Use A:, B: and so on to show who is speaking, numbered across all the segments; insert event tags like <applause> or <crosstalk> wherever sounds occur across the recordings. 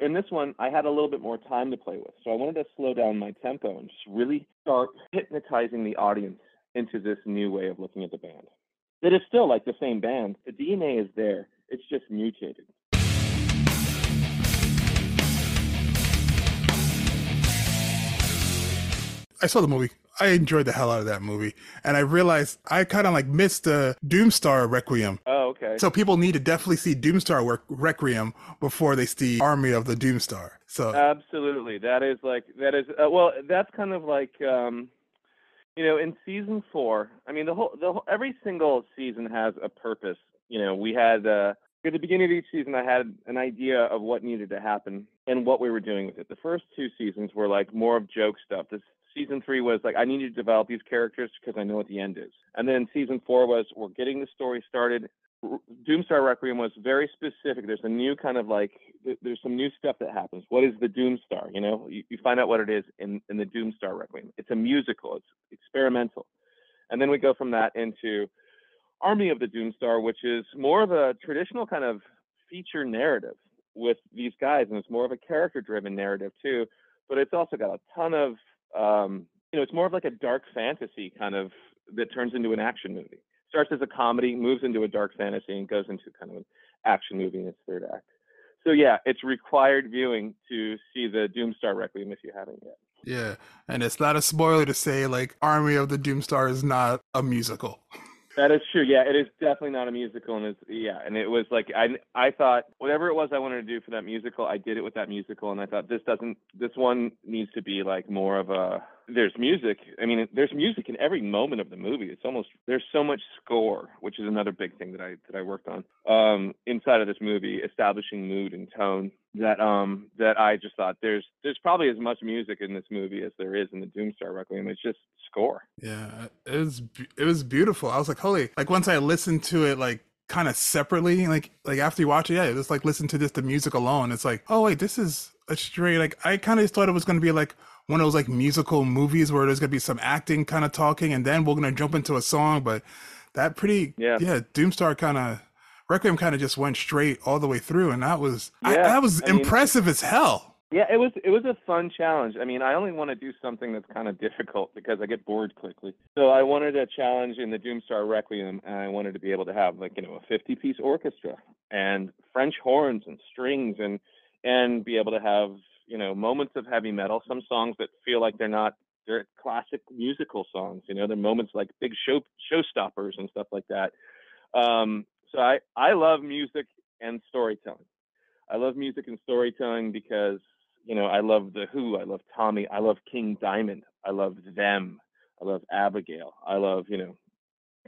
A: In this one, I had a little bit more time to play with, so I wanted to slow down my tempo and just really start hypnotizing the audience into this new way of looking at the band. It is still like the same band. The DNA is there. It's just mutated.
B: I saw the movie. I enjoyed the hell out of that movie, and I realized I kind of like missed the Doomstar Requiem.
A: Oh, okay.
B: So people need to definitely see Doomstar Requiem before they see Army of the Doomstar. So
A: absolutely, that is like that is uh, well, that's kind of like um, you know, in season four. I mean, the whole the whole, every single season has a purpose. You know, we had uh, at the beginning of each season, I had an idea of what needed to happen and what we were doing with it. The first two seasons were like more of joke stuff. This season three was like I need to develop these characters because I know what the end is. And then season four was we're getting the story started. Doomstar Requiem was very specific. There's a new kind of like there's some new stuff that happens. What is the Doomstar? You know, you, you find out what it is in in the Doomstar Requiem. It's a musical. It's experimental. And then we go from that into Army of the Doomstar, which is more of a traditional kind of feature narrative with these guys, and it's more of a character-driven narrative too. But it's also got a ton of um, you know, it's more of like a dark fantasy kind of that turns into an action movie. Starts as a comedy, moves into a dark fantasy, and goes into kind of an action movie in its third act. So yeah, it's required viewing to see the Doomstar Requiem if you haven't yet.
B: Yeah, and it's not a spoiler to say like Army of the Doomstar is not a musical. <laughs>
A: That is true. Yeah, it is definitely not a musical, and it's yeah, and it was like I I thought whatever it was I wanted to do for that musical, I did it with that musical, and I thought this doesn't this one needs to be like more of a there's music. I mean, there's music in every moment of the movie. It's almost there's so much score, which is another big thing that I that I worked on um, inside of this movie, establishing mood and tone. That um that I just thought there's there's probably as much music in this movie as there is in the Doomstar Requiem. It's just score.
B: Yeah, it was it was beautiful. I was like, holy! Like once I listened to it, like kind of separately, like like after you watch it, yeah, just like listen to just the music alone. It's like, oh wait, this is a straight like I kind of thought it was going to be like one of those like musical movies where there's gonna be some acting kind of talking and then we're gonna jump into a song but that pretty yeah, yeah doomstar kind of requiem kind of just went straight all the way through and that was yeah, I, that was I impressive mean, as hell.
A: Yeah it was it was a fun challenge. I mean i only want to do something that's kind of difficult because i get bored quickly. So i wanted a challenge in the doomstar requiem and i wanted to be able to have like you know a 50 piece orchestra and french horns and strings and and be able to have you know moments of heavy metal some songs that feel like they're not they're classic musical songs you know they're moments like big show showstoppers and stuff like that. Um, so i i love music and storytelling. I love music and storytelling because you know i love the who i love tommy i love king diamond i love them i love abigail i love you know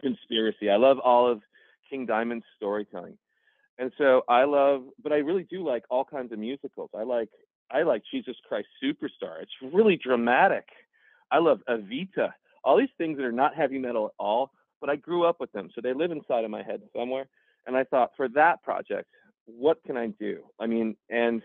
A: conspiracy i love all of king diamond's storytelling. And so I love, but I really do like all kinds of musicals. I like I like Jesus Christ Superstar. It's really dramatic. I love Evita. All these things that are not heavy metal at all, but I grew up with them, so they live inside of my head somewhere. And I thought, for that project, what can I do? I mean, and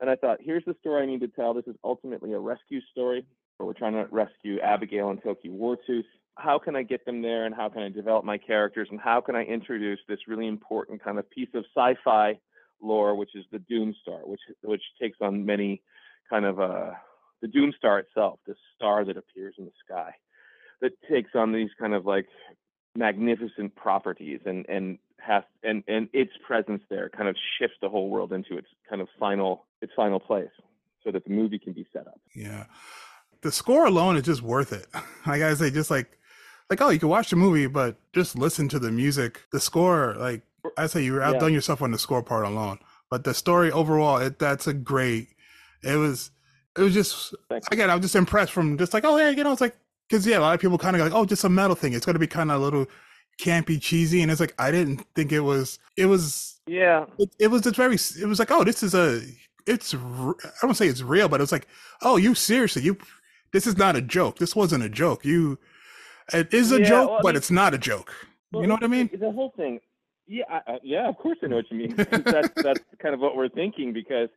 A: and I thought, here's the story I need to tell. This is ultimately a rescue story, where we're trying to rescue Abigail and Toki Wartooth. How can I get them there, and how can I develop my characters, and how can I introduce this really important kind of piece of sci-fi lore, which is the Doomstar, which which takes on many kind of uh, the Doomstar itself, this star that appears in the sky, that takes on these kind of like magnificent properties and and has and and its presence there kind of shifts the whole world into its kind of final its final place, so that the movie can be set up.
B: Yeah, the score alone is just worth it. <laughs> I say, just like like oh, you can watch the movie, but just listen to the music. The score, like I say you outdone yeah. yourself on the score part alone. But the story overall, it, that's a great. It was. It was just again, I was just impressed from just like, oh yeah, you know, it's like because yeah, a lot of people kind of like, oh, just a metal thing. It's gonna be kind of a little campy, cheesy, and it's like I didn't think it was. It was.
A: Yeah.
B: It, it was just very. It was like, oh, this is a. It's. I don't say it's real, but it's like, oh, you seriously, you. This is not a joke. This wasn't a joke. You. It is a yeah, joke, well, but mean, it's not a joke. Well, you know what I mean?
A: The whole thing. Yeah, I, yeah, of course I know what you mean. that's <laughs> that's kind of what we're thinking because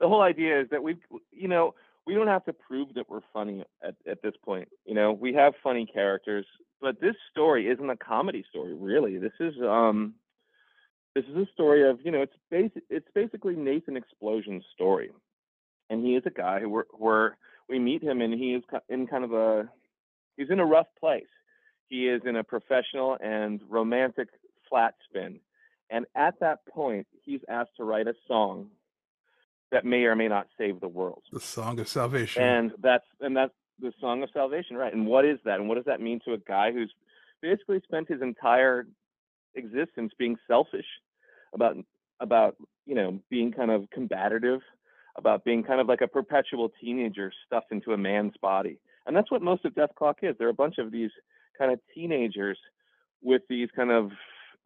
A: the whole idea is that we, you know, we don't have to prove that we're funny at, at this point. You know, we have funny characters, but this story isn't a comedy story, really. This is um, this is a story of you know it's basic it's basically Nathan Explosion's story, and he is a guy where where we meet him and he is in kind of a he's in a rough place. He is in a professional and romantic flat spin, and at that point he's asked to write a song that may or may not save the world.
B: The song of salvation.
A: And that's and that's the song of salvation, right? And what is that? And what does that mean to a guy who's basically spent his entire existence being selfish about about you know being kind of combative, about being kind of like a perpetual teenager stuffed into a man's body. And that's what most of Dethklok is. They're a bunch of these kind of teenagers with these kind of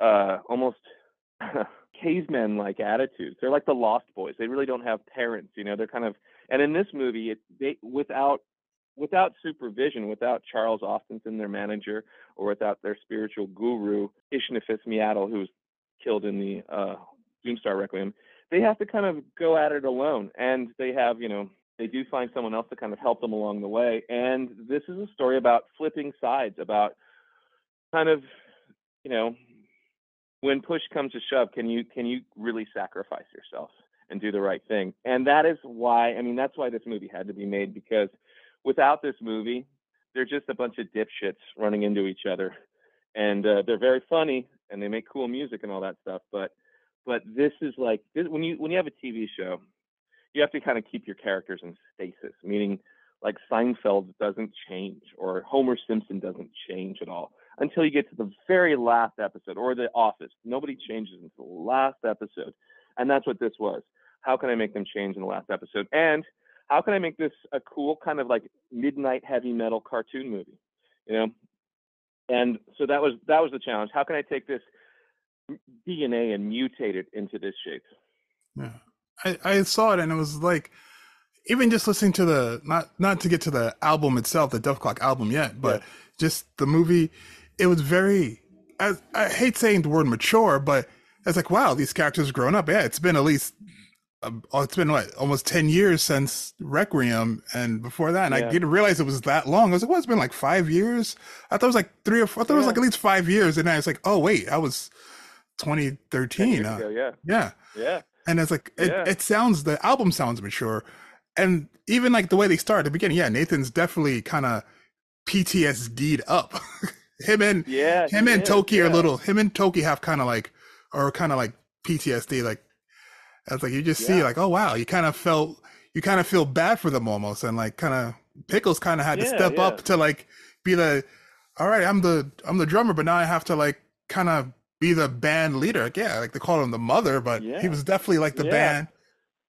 A: uh, almost <laughs> cavemen like attitudes. They're like the lost boys. They really don't have parents, you know. They're kind of and in this movie, it they without without supervision, without Charles Offdensen, their manager, or without their spiritual guru, Ishnifus Meaddle, who was killed in the uh, Doomstar Requiem, they have to kind of go at it alone. And they have, you know, they do find someone else to kind of help them along the way. And this is a story about flipping sides, about kind of, you know, when push comes to shove, can you can you really sacrifice yourself and do the right thing? And that is why, I mean, that's why this movie had to be made because without this movie, they're just a bunch of dipshits running into each other, and uh, they're very funny and they make cool music and all that stuff. But but this is like this, when you when you have a TV show, you have to kind of keep your characters in stasis, meaning like Seinfeld doesn't change or Homer Simpson doesn't change at all until you get to the very last episode or The Office. Nobody changes until the last episode, and that's what this was. How can I make them change in the last episode? And how can I make this a cool kind of like midnight heavy metal cartoon movie? You know, and so that was that was the challenge. How can I take this DNA and mutate it into this shape?
B: Yeah, I, I saw it and it was like even just listening to the not not to get to the album itself, the Dethklok album yet, but yeah. just the movie. It was very. I, I hate saying the word mature, but it's like wow, these characters have grown up. Yeah, it's been at least oh, it's been what almost 10 years since requiem and before that and yeah. i didn't realize it was that long i was like well it's been like five years i thought it was like three or four i thought yeah. it was like at least five years and i was like oh wait i was 2013
A: uh, ago, yeah
B: yeah
A: yeah
B: and it's like it, yeah. it sounds the album sounds mature and even like the way they start at the beginning yeah nathan's definitely kind of ptsd'd up <laughs> him and
A: yeah
B: him and is, toki are little him and toki have kind of like or kind of like ptsd like it's like you just yeah. see like, oh wow, you kind of felt you kind of feel bad for them almost, and like kind of Pickles kind of had yeah, to step yeah. up to like be the, all right, I'm the I'm the drummer, but now I have to like kind of be the band leader. Like, yeah, like they call him the mother, but he was definitely like the band.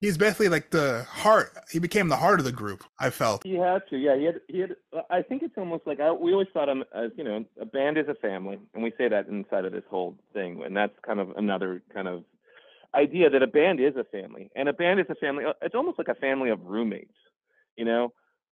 B: He's basically like the heart. He became the heart of the group. I felt
A: he had to. Yeah, he had. He had. I think it's almost like I, we always thought him as you know, a band is a family, and we say that inside of this whole thing, and that's kind of another kind of idea that a band is a family, and a band is a family. Uh, it's almost like a family of roommates, you know.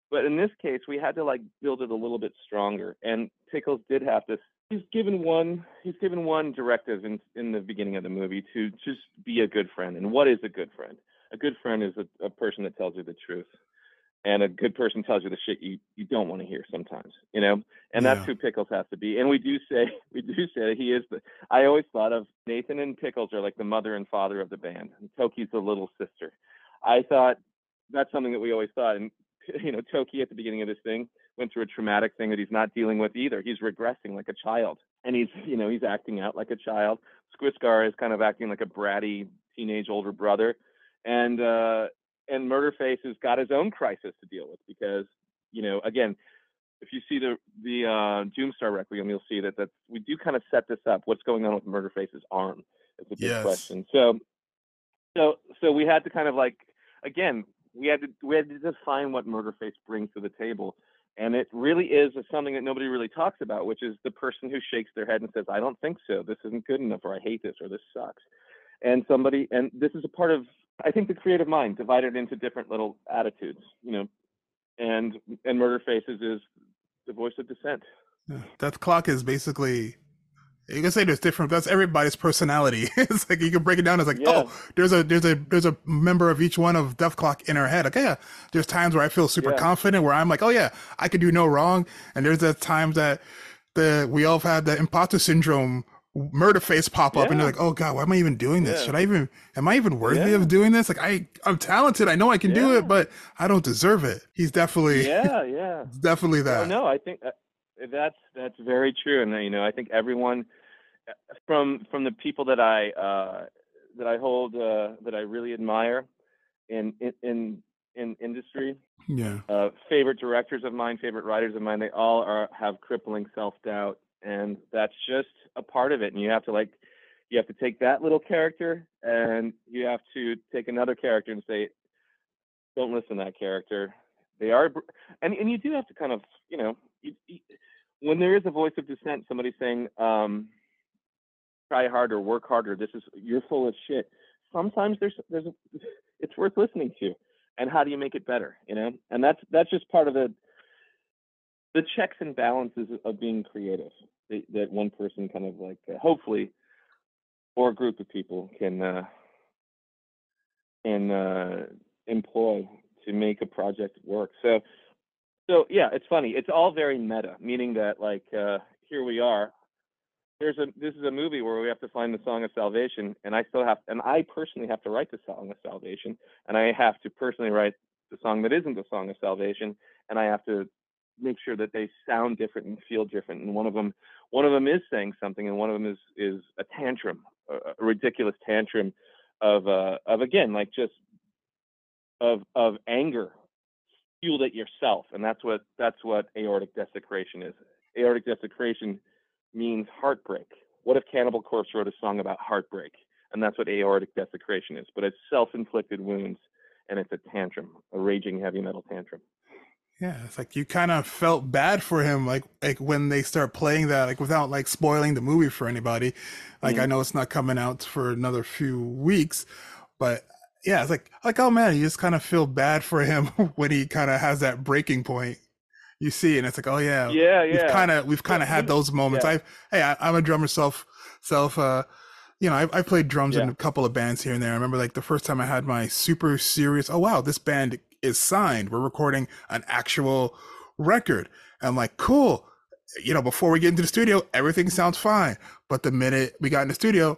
A: But in this case, we had to like build it a little bit stronger, and Pickles did have to. He's given one. He's given one directive in in the beginning of the movie to just be a good friend. And what is a good friend? A good friend is a, a person that tells you the truth and a good person tells you the shit you, you don't want to hear sometimes, you know? And that's yeah. who Pickles has to be. And we do say <laughs> we do say that he is the I always thought of Nathan and Pickles are like the mother and father of the band. And Toki's the little sister. I thought that's something that we always thought. And <laughs> you know, Toki at the beginning of this thing went through a traumatic thing that he's not dealing with either. He's regressing like a child. And he's you know, he's acting out like a child. Skwisgaar is kind of acting like a bratty teenage older brother. And uh and Murderface has got his own crisis to deal with because, you know, again, if you see the the uh, Doomstar Requiem, you'll see that that we do kind of set this up. What's going on with Murderface's arm is a big yes. question. So, so so we had to kind of like again we had to we had to define what Murderface brings to the table, and it really is something that nobody really talks about, which is the person who shakes their head and says, "I don't think so. This isn't good enough, or I hate this, or this sucks." And somebody, and this is a part of I think the creative mind divided into different little attitudes, you know, and and Murder Faces is the voice of dissent.
B: Yeah. clock is basically you can say there's different that's everybody's personality <laughs> it's like you can break it down as like oh, yeah. oh there's a there's a there's a member of each one of Dethklok in our head like yeah there's times where i feel super yeah. confident where i'm like oh yeah i could do no wrong and there's the times that the we all have had the imposter syndrome murder face pop up, and you're like, oh god, why am I even doing this?
A: Yeah.
B: Should I even? Am I even worthy
A: Yeah.
B: of doing this? Like I, I'm talented. I know I can do it, but I don't deserve it. He's definitely,
A: Yeah, <laughs> yeah.
B: definitely that.
A: no, I think uh, that's that's very true, and uh, you know, I think everyone uh, from from the people that I uh, that I hold uh, that I really admire in in in, in industry,
B: Yeah,
A: uh, favorite directors of mine, favorite writers of mine, they all are have crippling self doubt, and that's just a part of it. And you have to like, you have to take that little character, and you have to take another character and say, don't listen to that character. They are, and and you do have to kind of, you know, you, you, when there is a voice of dissent, somebody saying, um, try harder, work harder. This is you're full of shit. Sometimes there's there's it's worth listening to and how do you make it better you know and that's that's just part of the the checks and balances of being creative that, that one person kind of like uh, hopefully or a group of people can uh can uh employ to make a project work. So so yeah it's funny. It's all very meta meaning that like uh here we are. There's a this is a movie where we have to find the song of salvation and i still have and i personally have to write the song of salvation and i have to personally write the song that isn't the song of salvation and i have to make sure that they sound different and feel different and one of them one of them is saying something and one of them is is a tantrum a, ridiculous tantrum of uh of again like just of of anger fueled at yourself and that's what that's what aortic desecration is aortic desecration means heartbreak. What if Cannibal Corpse wrote a song about heartbreak? And that's what aortic desecration is. But it's self-inflicted wounds, and it's a tantrum, a raging heavy metal tantrum.
B: Yeah. It's like you kind of felt bad for him, like like when they start playing that, like without like spoiling the movie for anybody. Like I
A: Mhm.
B: know it's not coming out for another few weeks, but yeah, it's like like oh man, you just kind of feel bad for him <laughs> when he kind of has that breaking point. You see, and it's like oh yeah,
A: Yeah,
B: we've
A: yeah.
B: kind of we've kind of had those moments.
A: yeah.
B: I've hey, I, I'm a drummer self self. uh you know, I've, I've played drums in a couple of bands here and there. I remember like the first time I had my super serious, oh wow, this band is signed. We're recording an actual record. And I'm like, cool. You know, before we get into the studio, everything sounds fine. But the minute we got in the studio,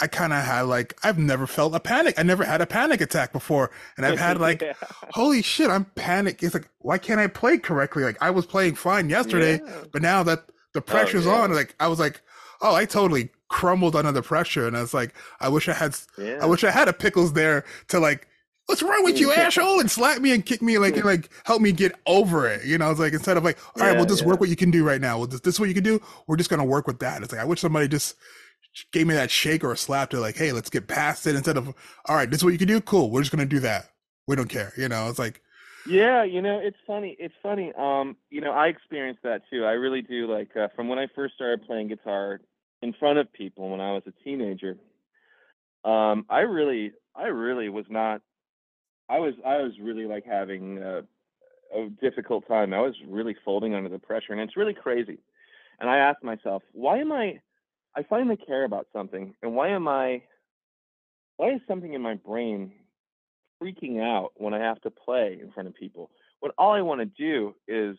B: I kind of had like, I've never felt a panic. I never had a panic attack before. And I've had like, <laughs>
A: Yeah.
B: holy shit, I'm panicked. It's like, why can't I play correctly? Like I was playing fine yesterday,
A: Yeah.
B: but now that the oh, pressure's
A: yeah.
B: on, like I was like, oh, I totally crumbled under the pressure. And I was like, I wish I had. I wish I had a pickles there to like, what's wrong with you, asshole? And slap me and kick me, like, and like help me get over it. You know, it's like instead of like, all right,
A: Yeah,
B: well, just
A: yeah.
B: work what you can do right now. Well, this, this is what you can do. We're just gonna work with that. It's like I wish somebody just gave me that shake or a slap to like, hey, let's get past it instead of, all right, this is what you can do. Cool, we're just gonna do that. We don't care. You know, it's like,
A: Yeah, you know, it's funny. It's funny. Um, you know, I experienced that too. I really do. Like uh, from when I first started playing guitar in front of people when I was a teenager. Um, I really, I really was not. I was, I was really like having uh, a difficult time. I was really folding under the pressure, and it's really crazy. And I asked myself, why am I? I finally care about something, and why am I? Why is something in my brain freaking out when I have to play in front of people. When all I want to do is,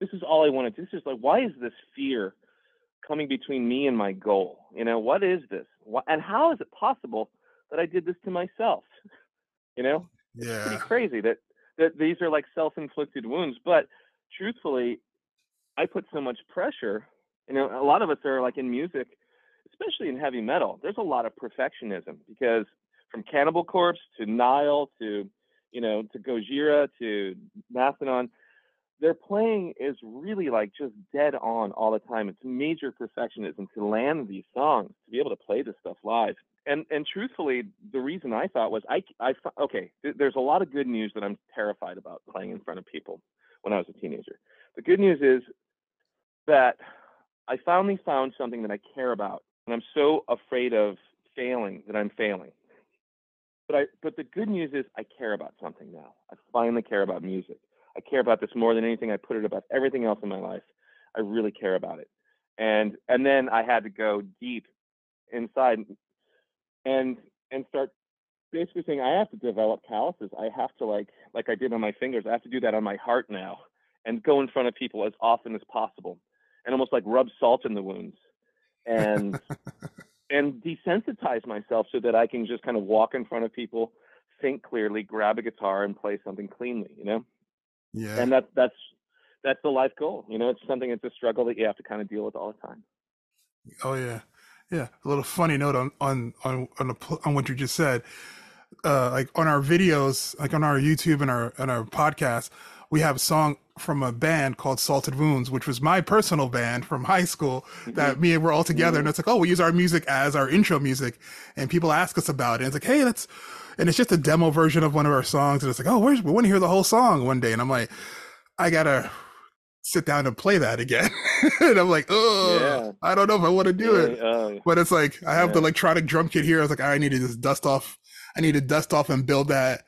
A: this is all I want to do. This is like, why is this fear coming between me and my goal? You know, what is this? And how is it possible that I did this to myself? <laughs> You know, it's
B: pretty
A: crazy that that these are like self-inflicted wounds. But truthfully, I put so much pressure. You know, a lot of us are like in music, especially in heavy metal. There's a lot of perfectionism because from Cannibal Corpse to Nile to you know to Gojira to Mastodon, their playing is really like just dead on all the time. It's major perfectionism to land these songs, to be able to play this stuff live. And and truthfully, the reason I thought was I I okay, there's a lot of good news that I'm terrified about playing in front of people when I was a teenager. The good news is that I finally found something that I care about, and I'm so afraid of failing that I'm failing. But I but the good news is I care about something now. I finally care about music. I care about this more than anything. I put it above everything else in my life. I really care about it. And and then I had to go deep inside and and start basically saying I have to develop calluses. I have to like like I did on my fingers. I have to do that on my heart now and go in front of people as often as possible and almost like rub salt in the wounds and <laughs> and desensitize myself so that I can just kind of walk in front of people, think clearly, grab a guitar, and play something cleanly. You know.
B: Yeah.
A: And that's that's that's the life goal. You know, it's something it's a struggle that you have to kind of deal with all the time.
B: Oh yeah, yeah. A little funny note on on on on, the, on what you just said. Uh, like on our videos, like on our YouTube and our and our podcast, we have a song from a band called Salted Wounds, which was my personal band from high school that me and we're all together. And it's like, oh, we use our music as our intro music. And people ask us about it. And it's like, hey, let's, and it's just a demo version of one of our songs. And it's like, oh, where's, we want to hear the whole song one day. And I'm like, I gotta sit down and play that again. <laughs> and I'm like, oh, yeah. I don't know if I want to do yeah, it. Uh, but it's like, I have yeah. the electronic drum kit here. I was like, I need to just dust off. I need to dust off and build that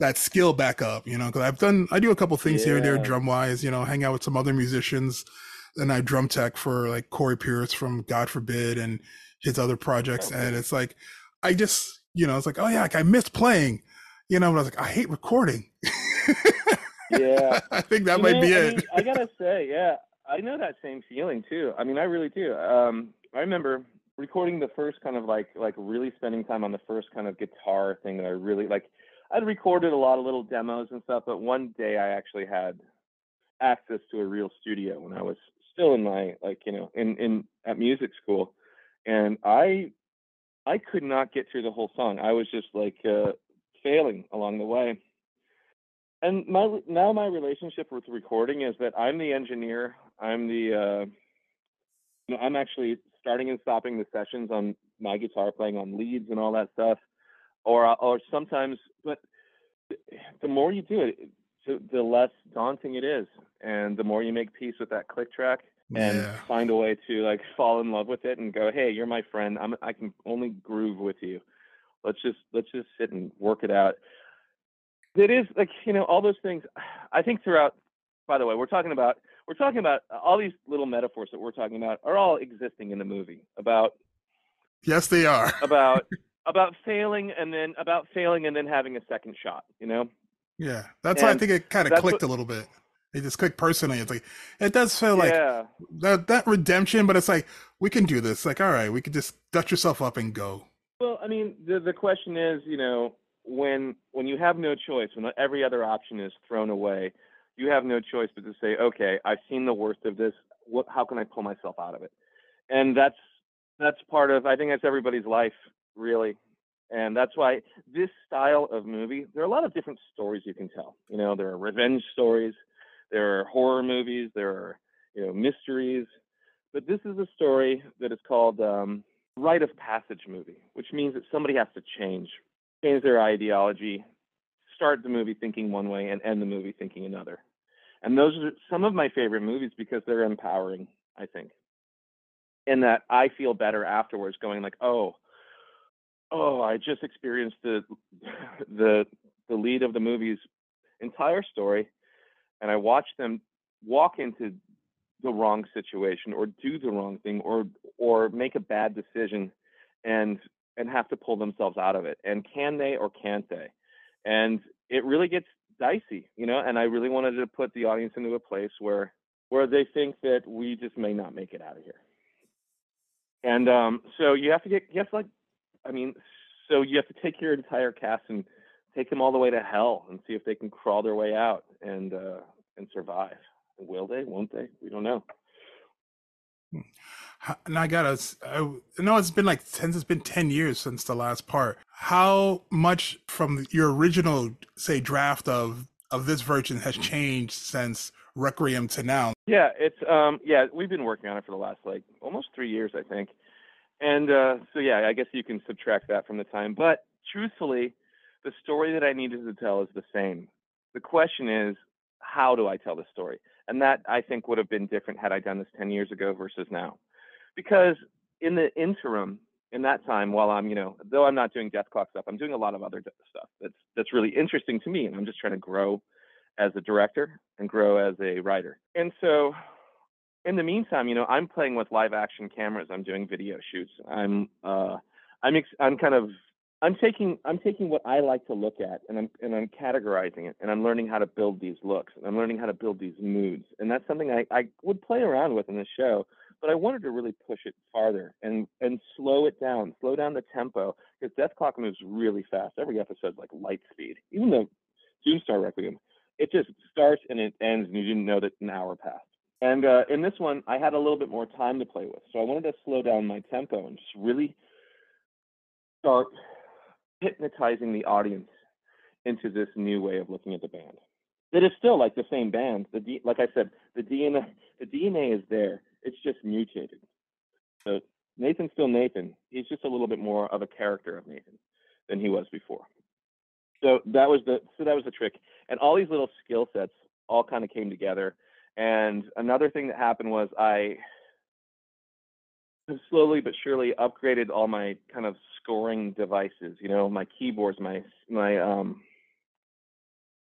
B: that skill back up, you know, because I've done, I do a couple things here and there drum wise, you know, hang out with some other musicians. And I drum tech for like Corey Pierce from God Forbid and his other projects. Okay. And it's like, I just, you know, it's like, oh yeah, like I miss playing, you know, but I was like, I hate recording. <laughs>
A: yeah. <laughs>
B: I think that you might know, be I it. Mean,
A: I gotta say, yeah, I know that same feeling too. I mean, I really do. Um, I remember recording the first kind of like, like really spending time on the first kind of guitar thing that I really like I'd recorded a lot of little demos and stuff, but one day I actually had access to a real studio when I was still in my like you know in in at music school, and I I could not get through the whole song. I was just like uh, failing along the way. And my now my relationship with recording is that I'm the engineer. I'm the uh, you know, I'm actually starting and stopping the sessions on my guitar, playing on leads and all that stuff or uh, or sometimes, but the more you do it, the less daunting it is, and the more you make peace with that click track and yeah. find a way to like fall in love with it and go, hey, you're my friend. I'm I can only groove with you. Let's just let's just sit and work it out. It is like you know all those things. I think throughout. By the way, we're talking about we're talking about uh, all these little metaphors that we're talking about are all existing in the movie about.
B: Yes, they are.
A: about <laughs> about failing and then about failing and then having a second shot. You know.
B: Yeah, that's and why I think it kind of clicked what, a little bit. It just clicked personally. It's like it does feel like yeah. that that redemption, but it's like we can do this. Like, all right, we can just dust yourself up and go.
A: Well, I mean, the the question is, you know, when when you have no choice, when every other option is thrown away, you have no choice but to say, okay, I've seen the worst of this. What? How can I pull myself out of it? And that's that's part of. I think that's everybody's life really. And that's why this style of movie, there are a lot of different stories you can tell. You know, there are revenge stories, there are horror movies, there are, you know, mysteries. But this is a story that is called um, rite of passage movie, which means that somebody has to change, change their ideology, start the movie thinking one way and end the movie thinking another. And those are some of my favorite movies because they're empowering, I think. In that I feel better afterwards going like, oh, oh, I just experienced the the the lead of the movie's entire story, and I watched them walk into the wrong situation or do the wrong thing or or make a bad decision and and have to pull themselves out of it and can they or can't they and it really gets dicey you know and i really wanted to put the audience into a place where where they think that we just may not make it out of here and um so you have to get you have to like I mean, so you have to take your entire cast and take them all the way to hell and see if they can crawl their way out and uh, and survive. Will they? Won't they? We don't know.
B: And I gotta, I know it's been like since it's been ten years since the last part. How much from your original, say, draft of of this version has changed since Requiem to now?
A: Yeah, it's um, yeah, we've been working on it for the last like almost three years, I think. And uh, so, yeah, I guess you can subtract that from the time. But truthfully, the story that I needed to tell is the same. The question is, how do I tell the story? And that I think would have been different had I done this 10 years ago versus now. Because in the interim, in that time, while I'm, you know, though I'm not doing Dethklok stuff, I'm doing a lot of other stuff that's that's really interesting to me, and I'm just trying to grow as a director and grow as a writer. And so in the meantime, you know, I'm playing with live action cameras. I'm doing video shoots. I'm uh, I'm ex- I'm kind of I'm taking I'm taking what I like to look at and I'm and I'm categorizing it and I'm learning how to build these looks and I'm learning how to build these moods and that's something I, I would play around with in the show, but I wanted to really push it farther and and slow it down, slow down the tempo because Dethklok moves really fast. Every episode's like light speed. Even though Doomstar Requiem, it just starts and it ends, and you didn't know that an hour passed. And uh, in this one, I had a little bit more time to play with, so I wanted to slow down my tempo and just really start hypnotizing the audience into this new way of looking at the band. It is still like the same band. The D, like I said, the DNA the DNA is there. It's just mutated. So Nathan's still Nathan. He's just a little bit more of a character of Nathan than he was before. So that was the so that was the trick. And all these little skill sets all kind of came together. And another thing that happened was I slowly but surely upgraded all my kind of scoring devices, you know, my keyboards, my my um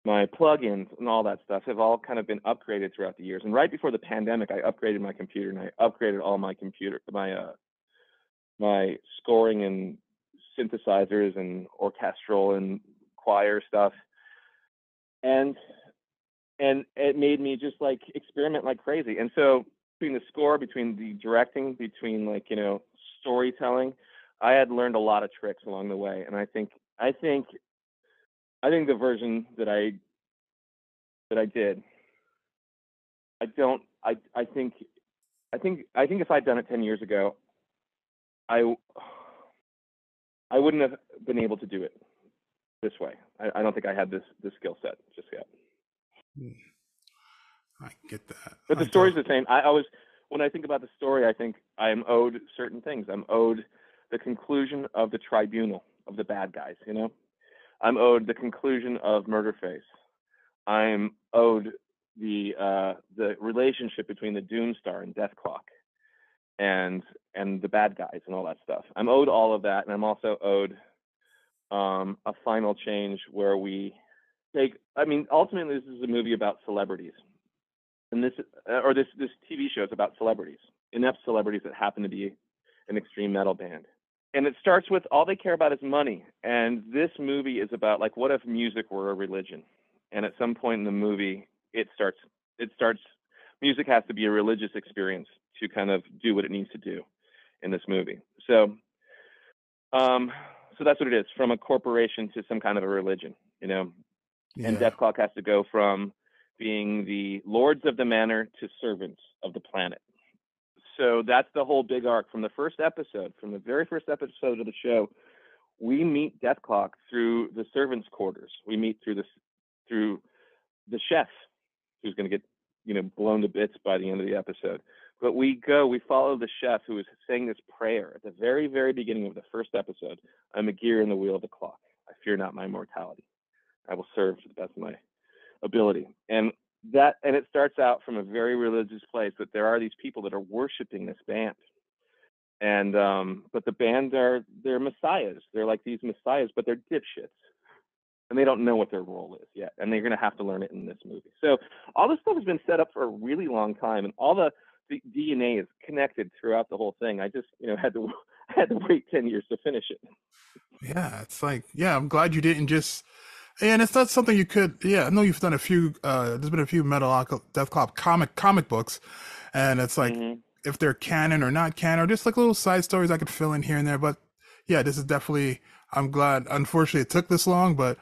A: my plugins and all that stuff have all kind of been upgraded throughout the years. And right before the pandemic, I upgraded my computer and I upgraded all my computer my uh my scoring and synthesizers and orchestral and choir stuff. And and it made me just like experiment like crazy. And so between the score, between the directing, between like, you know, storytelling, I had learned a lot of tricks along the way. And I think I think I think the version that I that I did, I don't. I I think I think I think if I'd done it ten years ago, I I wouldn't have been able to do it this way. I, I don't think I had this this skill set just yet.
B: Hmm. I get that.
A: But the
B: I
A: story's
B: don't-
A: the same. I always when I think about the story, I think I am owed certain things. I'm owed the conclusion of the tribunal of the bad guys, you know? I'm owed the conclusion of Murderface. I'm owed the uh, the relationship between the Doomstar and Dethklok and and the bad guys and all that stuff. I'm owed all of that, and I'm also owed um, a final change where we take. I mean, ultimately, this is a movie about celebrities, and this uh, or this this TV show is about celebrities, inept celebrities that happen to be an extreme metal band. And it starts with all they care about is money. And this movie is about like, what if music were a religion? And at some point in the movie, it starts. It starts. Music has to be a religious experience to kind of do what it needs to do in this movie. So, um, so that's what it is from a corporation to some kind of a religion, you know. And
B: Death
A: Dethklok has to go from being the lords of the manor to servants of the planet. So that's the whole big arc from the first episode, from the very first episode of the show. We meet Dethklok through the servants' quarters. We meet through the through the chef, who's going to get you know blown to bits by the end of the episode. But we go, we follow the chef who is saying this prayer at the very, very beginning of the first episode. I'm a gear in the wheel of the clock. I fear not my mortality. I will serve to the best of my ability. And that and it starts out from a very religious place, but there are these people that are worshiping this band. And um, but the band are they're messiahs. They're like these messiahs, but they're dipshits. And they don't know what their role is yet. And they're gonna have to learn it in this movie. So all this stuff has been set up for a really long time and all the, the DNA is connected throughout the whole thing. I just, you know, had to <laughs> had to wait ten years to finish it.
B: Yeah, it's like, yeah, I'm glad you didn't just. And it's not something you could. Yeah, I know you've done a few. uh There's been a few Metal Dethklok comic comic books, and it's like
A: Mhm.
B: if they're canon or not canon, or just like little side stories I could fill in here and there. But yeah, this is definitely. I'm glad. Unfortunately, it took this long, but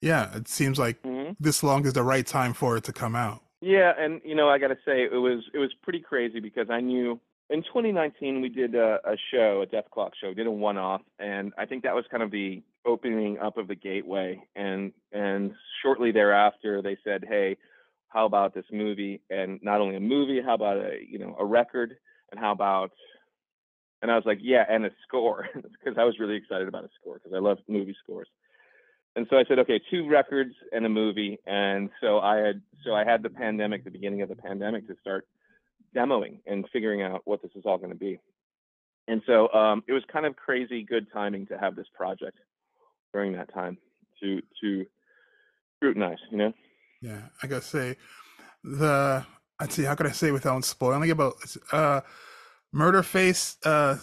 B: yeah, it seems like
A: Mhm.
B: this long is the right time for it to come out.
A: Yeah, and you know, I got to say it was it was pretty crazy because I knew in 2019 we did a, a show, a Dethklok show, did a one-off, and I think that was kind of the opening up of the gateway. And and shortly thereafter, they said, "Hey, how about this movie? And not only a movie, how about a you know a record? And how about?" And I was like, "Yeah, and a score," <laughs> because I was really excited about a score because I love movie scores. And so I said, okay, two records and a movie. And so I had so I had the pandemic, the beginning of the pandemic, to start demoing and figuring out what this is all going to be. And so um, it was kind of crazy good timing to have this project during that time to to scrutinize, you know.
B: Yeah, I gotta say, the I'd see how could I say without spoiling about uh Murderface, uh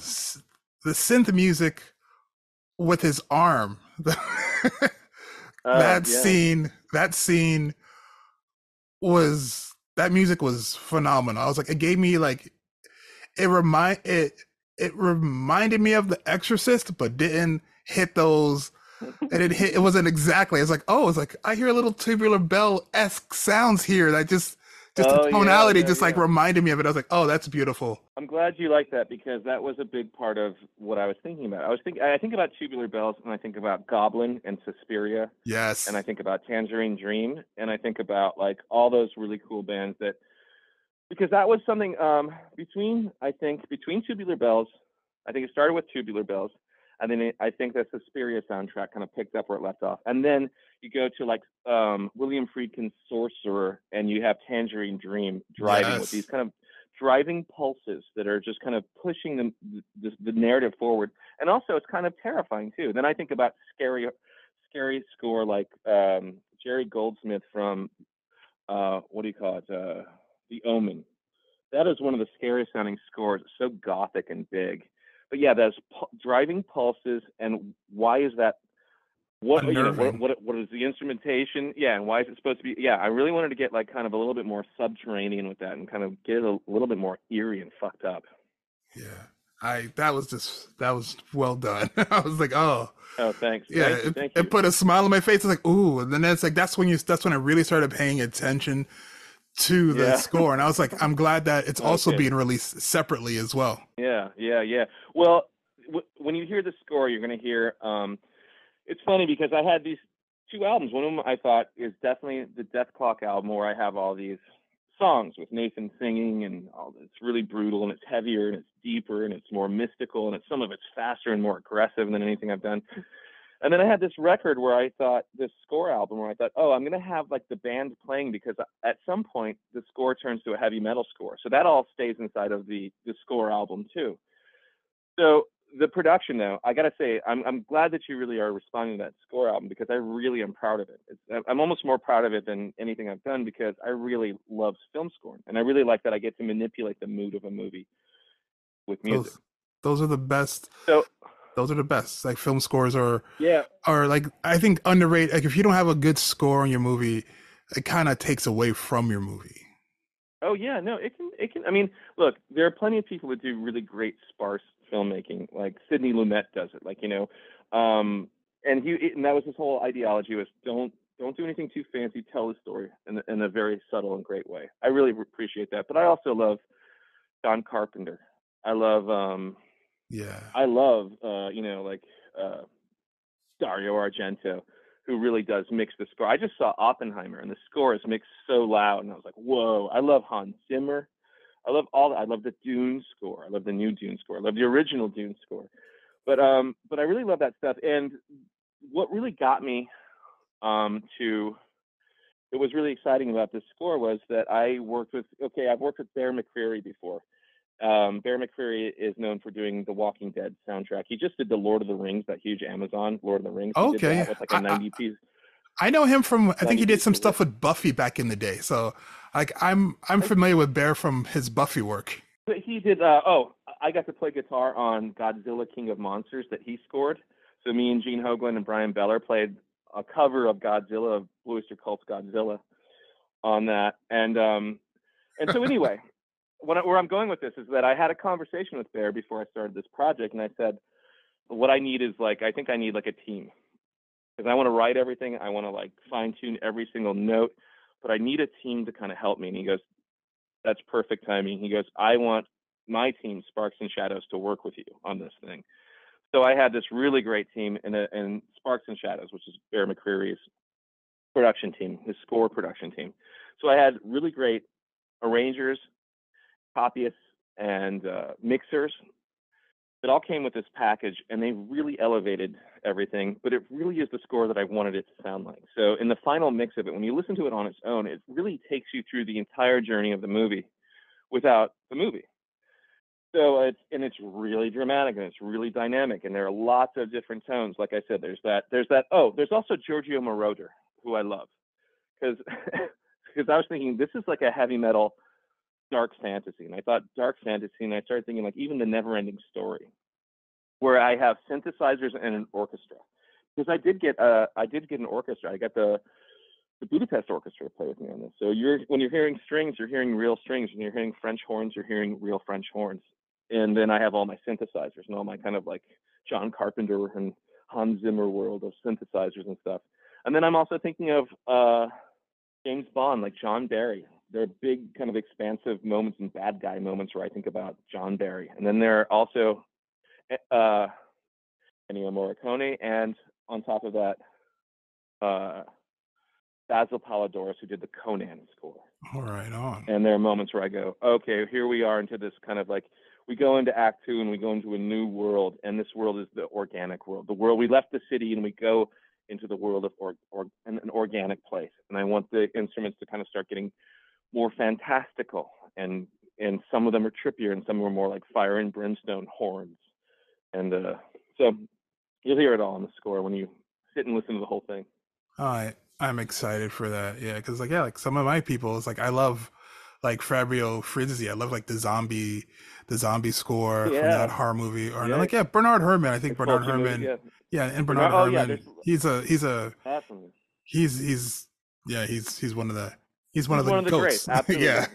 B: the synth music with his arm.
A: Uh, <laughs>
B: that
A: yeah.
B: scene, that scene was that music was phenomenal. I was like, it gave me like it remind it it reminded me of The Exorcist, but didn't hit those. And it hit. It wasn't exactly. It's like, oh, it's like I hear a little tubular bell esque sounds here. That just just
A: Oh,
B: the tonality
A: yeah,
B: just like
A: yeah.
B: reminded me of it. I was like, oh, that's beautiful.
A: I'm glad you like that because that was a big part of what I was thinking about. I was think I think about Tubular Bells and I think about Goblin and Suspiria
B: Yes.
A: and I think about Tangerine Dream and I think about like all those really cool bands that because that was something um between I think between Tubular Bells, I think it started with Tubular Bells and then I think the Suspiria soundtrack kind of picked up where it left off. And then you go to like um William Friedkin's Sorcerer and you have Tangerine Dream driving
B: Yes.
A: with these kind of driving pulses that are just kind of pushing the, the the narrative forward. And also it's kind of terrifying too. Then i think about scary scary score like um jerry goldsmith from uh what do you call it? Uh the omen. That is one of the scariest sounding scores. It's so gothic and big but yeah those pu- driving pulses and why is that what oh, you know, what, what what is the instrumentation yeah and why is it supposed to be yeah i really wanted to get like kind of a little bit more subterranean with that and kind of get it a little bit more eerie and fucked up
B: Yeah. I that was just that was well done. <laughs> I was like, oh
A: oh thanks
B: yeah,
A: thank you,
B: it,
A: thank
B: it put a smile on my face. It's like, ooh, and then it's like that's when you that's when I really started paying attention to the
A: Yeah.
B: score, and I was like, I'm glad that it's <laughs> also
A: Okay.
B: being released separately as well.
A: Yeah, yeah, yeah. Well, w- when you hear the score, you're going to hear. Um, it's funny because I had these two albums. One of them I thought is definitely the Death Clock album, where I have all these songs with Nathan singing, and all. It's really brutal, and it's heavier, and it's deeper, and it's more mystical, and it's some of it's faster and more aggressive than anything I've done. And then I had this record where I thought this score album where I thought, oh, I'm gonna have like the band playing because at some point the score turns to a heavy metal score. So that all stays inside of the the score album too. So the production though, I gotta say, I'm I'm glad that you really are responding to that score album because I really am proud of it. It's, I'm almost more proud of it than anything I've done because I really love film scoring and I really like that I get to manipulate the mood of a movie with music.
B: Those those are the best.
A: So
B: Those are the best. Like film scores are
A: yeah,
B: are like I think underrated. Like if you don't have a good score on your movie, it kind of takes away from your movie.
A: Oh yeah, no, it can it can I mean, look, there are plenty of people that do really great sparse filmmaking. Like Sidney Lumet does it. Like, you know, um and he and that was his whole ideology was don't don't do anything too fancy, tell the story in a, in a very subtle and great way. I really appreciate that. But I also love Don Carpenter. I love um
B: Yeah.
A: I love uh, you know, like uh Dario Argento, who really does mix the score. I just saw Oppenheimer and the score is mixed so loud and I was like, whoa, I love Hans Zimmer. I love all that. I love the Dune score. I love the new Dune score. I love the original Dune score. But um but I really love that stuff. And what really got me um to it was really exciting about this score was that I worked with okay, I've worked with Bear McCreary before. Um, Bear McCreary is known for doing the Walking Dead soundtrack. He just did the Lord of the Rings, that huge Amazon Lord of the Rings. He
B: Okay,
A: with like a
B: I-
A: 90 piece.
B: I know him from. I think he did some stuff with Buffy back in the day. So like I'm I'm familiar with Bear from his Buffy work.
A: But he did. Uh, oh, I got to play guitar on Godzilla King of Monsters that he scored. So me and Gene Hoglan and Bryan Beller played a cover of Godzilla, of Blue Oyster Cult's Godzilla, on that. And um, and so <laughs> anyway, I, where I'm going with this is that I had a conversation with Bear before I started this project, and I said, what I need is like I think I need like a team because I want to write everything. I want to like fine tune every single note, but I need a team to kind of help me. And he goes, that's perfect timing. He goes, I want my team, Sparks and Shadows, to work with you on this thing. So I had this really great team in, a, in Sparks and Shadows, which is Bear McCreary's production team, his score production team. So I had really great arrangers, copyists, and uh, mixers that all came with this package, and they really elevated everything. But it really is the score that I wanted it to sound like. So in the final mix of it, when you listen to it on its own, it really takes you through the entire journey of the movie without the movie. So it's and it's really dramatic and it's really dynamic and there are lots of different tones. Like I said, there's that there's that oh, there's also Giorgio Moroder, who I love. Because because <laughs> I was thinking this is like a heavy metal dark fantasy. And I thought dark fantasy and I started thinking like even the never ending story. Where I have synthesizers and an orchestra. Because I did get uh I did get an orchestra. I got the the Budapest Orchestra to play with me on this. So you're when you're hearing strings, you're hearing real strings. When you're hearing French horns, you're hearing real French horns. and then I have all my synthesizers and all my kind of like John Carpenter and Hans Zimmer world of synthesizers and stuff. And then I'm also thinking of uh, James Bond, like John Barry. There are big kind of expansive moments and bad guy moments where I think about John Barry. And then there are also uh, Ennio Morricone, and on top of that, uh, Basil Poledouris, who did the Conan score.
B: All right, on.
A: And there are moments where I go, okay, here we are into this kind of like we go into Act Two and we go into a new world, and this world is the organic world. The world we left the city and we go into the world of or, or an, an organic place. And I want the instruments to kind of start getting more fantastical, and and some of them are trippier, and some are more like fire and brimstone horns. And uh, so you'll hear it all on the score when you sit and listen to the whole thing.
B: All right. I'm excited for that. Yeah, because like yeah, like some of my people is like I love like Fabio Frizzi. I love like the zombie the zombie score yeah. from that horror movie. Or yeah. like yeah, Bernard Herman. I think Bernard Herrmann. Yeah. yeah, and Bernard. Oh, yeah, he's a he's a awesome. he's he's yeah he's he's one of the he's one he's of the one of the greats. <laughs>
A: Absolutely. yeah.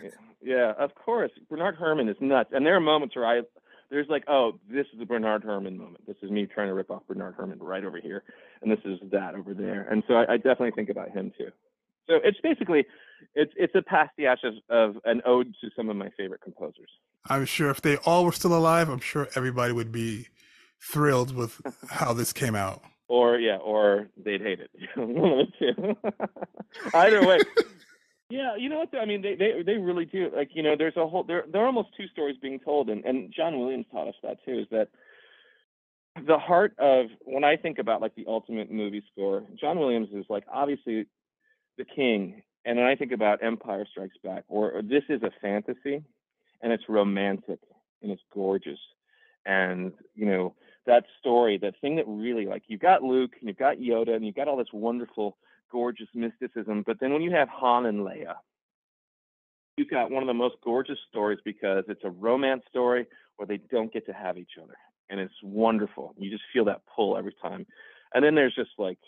A: Yeah, of course. Bernard Herrmann is nuts. And there are moments where I there's like, oh, this is the Bernard Herrmann moment. This is me trying to rip off Bernard Herrmann right over here, and this is that over there. And so I, I definitely think about him too. So it's basically it's it's a pastiche of, of an ode to some of my favorite composers.
B: I'm sure if they all were still alive, I'm sure everybody would be thrilled with <laughs> how this came out.
A: Or yeah, or they'd hate it. <laughs> Either way, yeah, you know what? I mean, they, they they really do. Like, you know, there's a whole there there are almost two stories being told, and and John Williams taught us that too. Is that the heart of when I think about like the ultimate movie score, John Williams is like obviously the king, and when I think about Empire Strikes Back, or, or this is a fantasy, and it's romantic and it's gorgeous, and you know that story, that thing that really like you've got Luke and you've got Yoda and you've got all this wonderful gorgeous mysticism. But then when you have Han and Leia, you've got one of the most gorgeous stories because it's a romance story where they don't get to have each other. And it's wonderful. You just feel that pull every time. And then there's just like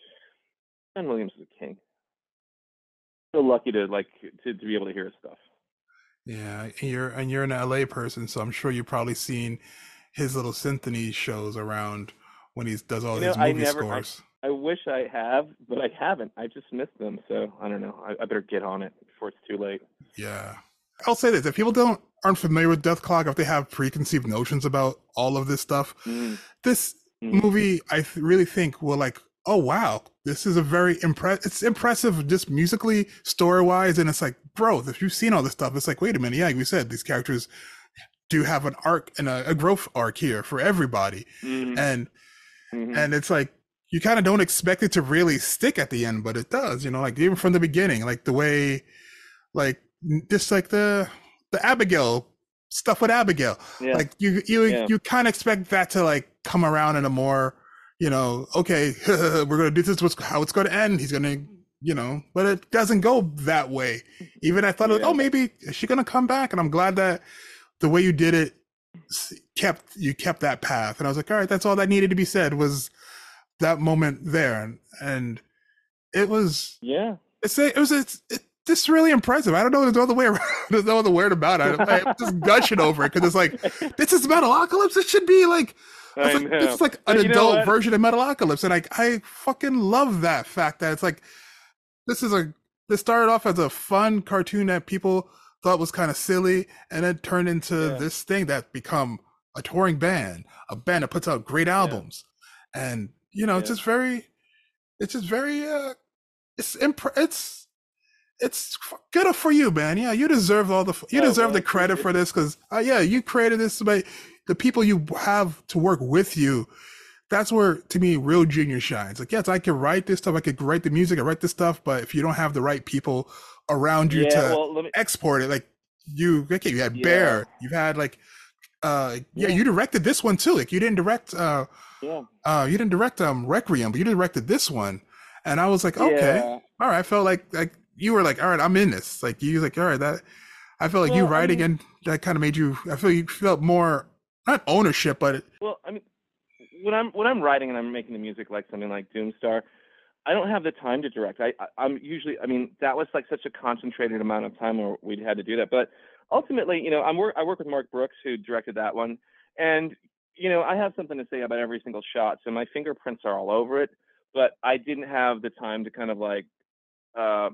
A: Ben Williams is a king. So lucky to like to, to be able to hear his stuff.
B: Yeah, and you're and you're an LA person, so I'm sure you've probably seen his little symphony shows around when he does all you know, movie never, scores.
A: I wish I have, but I haven't. I just missed them. So I don't know. I, I better get on it before it's too late.
B: Yeah. I'll say this: if people don't aren't familiar with Dethklok, if they have preconceived notions about all of this stuff, mm. this mm. movie I th- really think will like, oh wow, this is a very impress. It's impressive just musically, story wise, and it's like, bro, if you've seen all this stuff, it's like, wait a minute, yeah, like we said, these characters do have an arc and a, a growth arc here for everybody, mm. and mm-hmm. and it's like you kind of don't expect it to really stick at the end, but it does. You know, like even from the beginning, like the way, like just like the the Abigail stuff with Abigail. Yeah. Like you you yeah. you kind of expect that to like come around in a more, you know, okay, <laughs> we're gonna do this. What's how it's gonna end? He's gonna, you know, but it doesn't go that way. Even I thought, oh, yeah. oh, maybe is she gonna come back? And I'm glad that the way you did it kept you kept that path. And I was like, all right, that's all that needed to be said was that moment there, and, and it was
A: yeah.
B: It's it was it's it, just really impressive. I don't know. There's no other way around. <laughs> There's no other word about it. I, am just gushing over it because it's like <laughs> this is Metalocalypse. It should be like like, this is like an adult version of Metalocalypse, and I I fucking love that fact that it's like this is a this started off as a fun cartoon that people thought was kind of silly, and it turned into yeah. this thing that become a touring band, a band that puts out great albums, yeah. and you know, yeah. it's just very, it's just very, uh, it's imp- it's it's good for you, man. Yeah, you deserve all the you oh, deserve the credit for this because uh, yeah, you created this, but the people you have to work with you. That's where, to me, real junior shines. Like, yes, I can write this stuff. I could write the music. I write this stuff. But if you don't have the right people around you yeah, to well, me... export it, like you, okay, you had yeah. Bear. You've had like, uh, yeah, yeah, you directed this one too. Like, you didn't direct. uh
A: yeah. Uh,
B: you didn't direct um Requiem, but you directed this one, and I was like, okay, yeah. all right. I felt like like you were like, all right, I'm in this. Like you like, all right, that. I felt like well, you writing I mean, and that kind of made you. I feel you felt more not ownership, but it,
A: well, I mean, when I'm when I'm writing and I'm making the music like something like Doomstar, I don't have the time to direct. I, I am usually. I mean, that was like such a concentrated amount of time where we had to do that. But ultimately, you know, I'm work I work with Mark Brooks who directed that one, and you know, I have something to say about every single shot, so my fingerprints are all over it. But I didn't have the time to kind of like uh,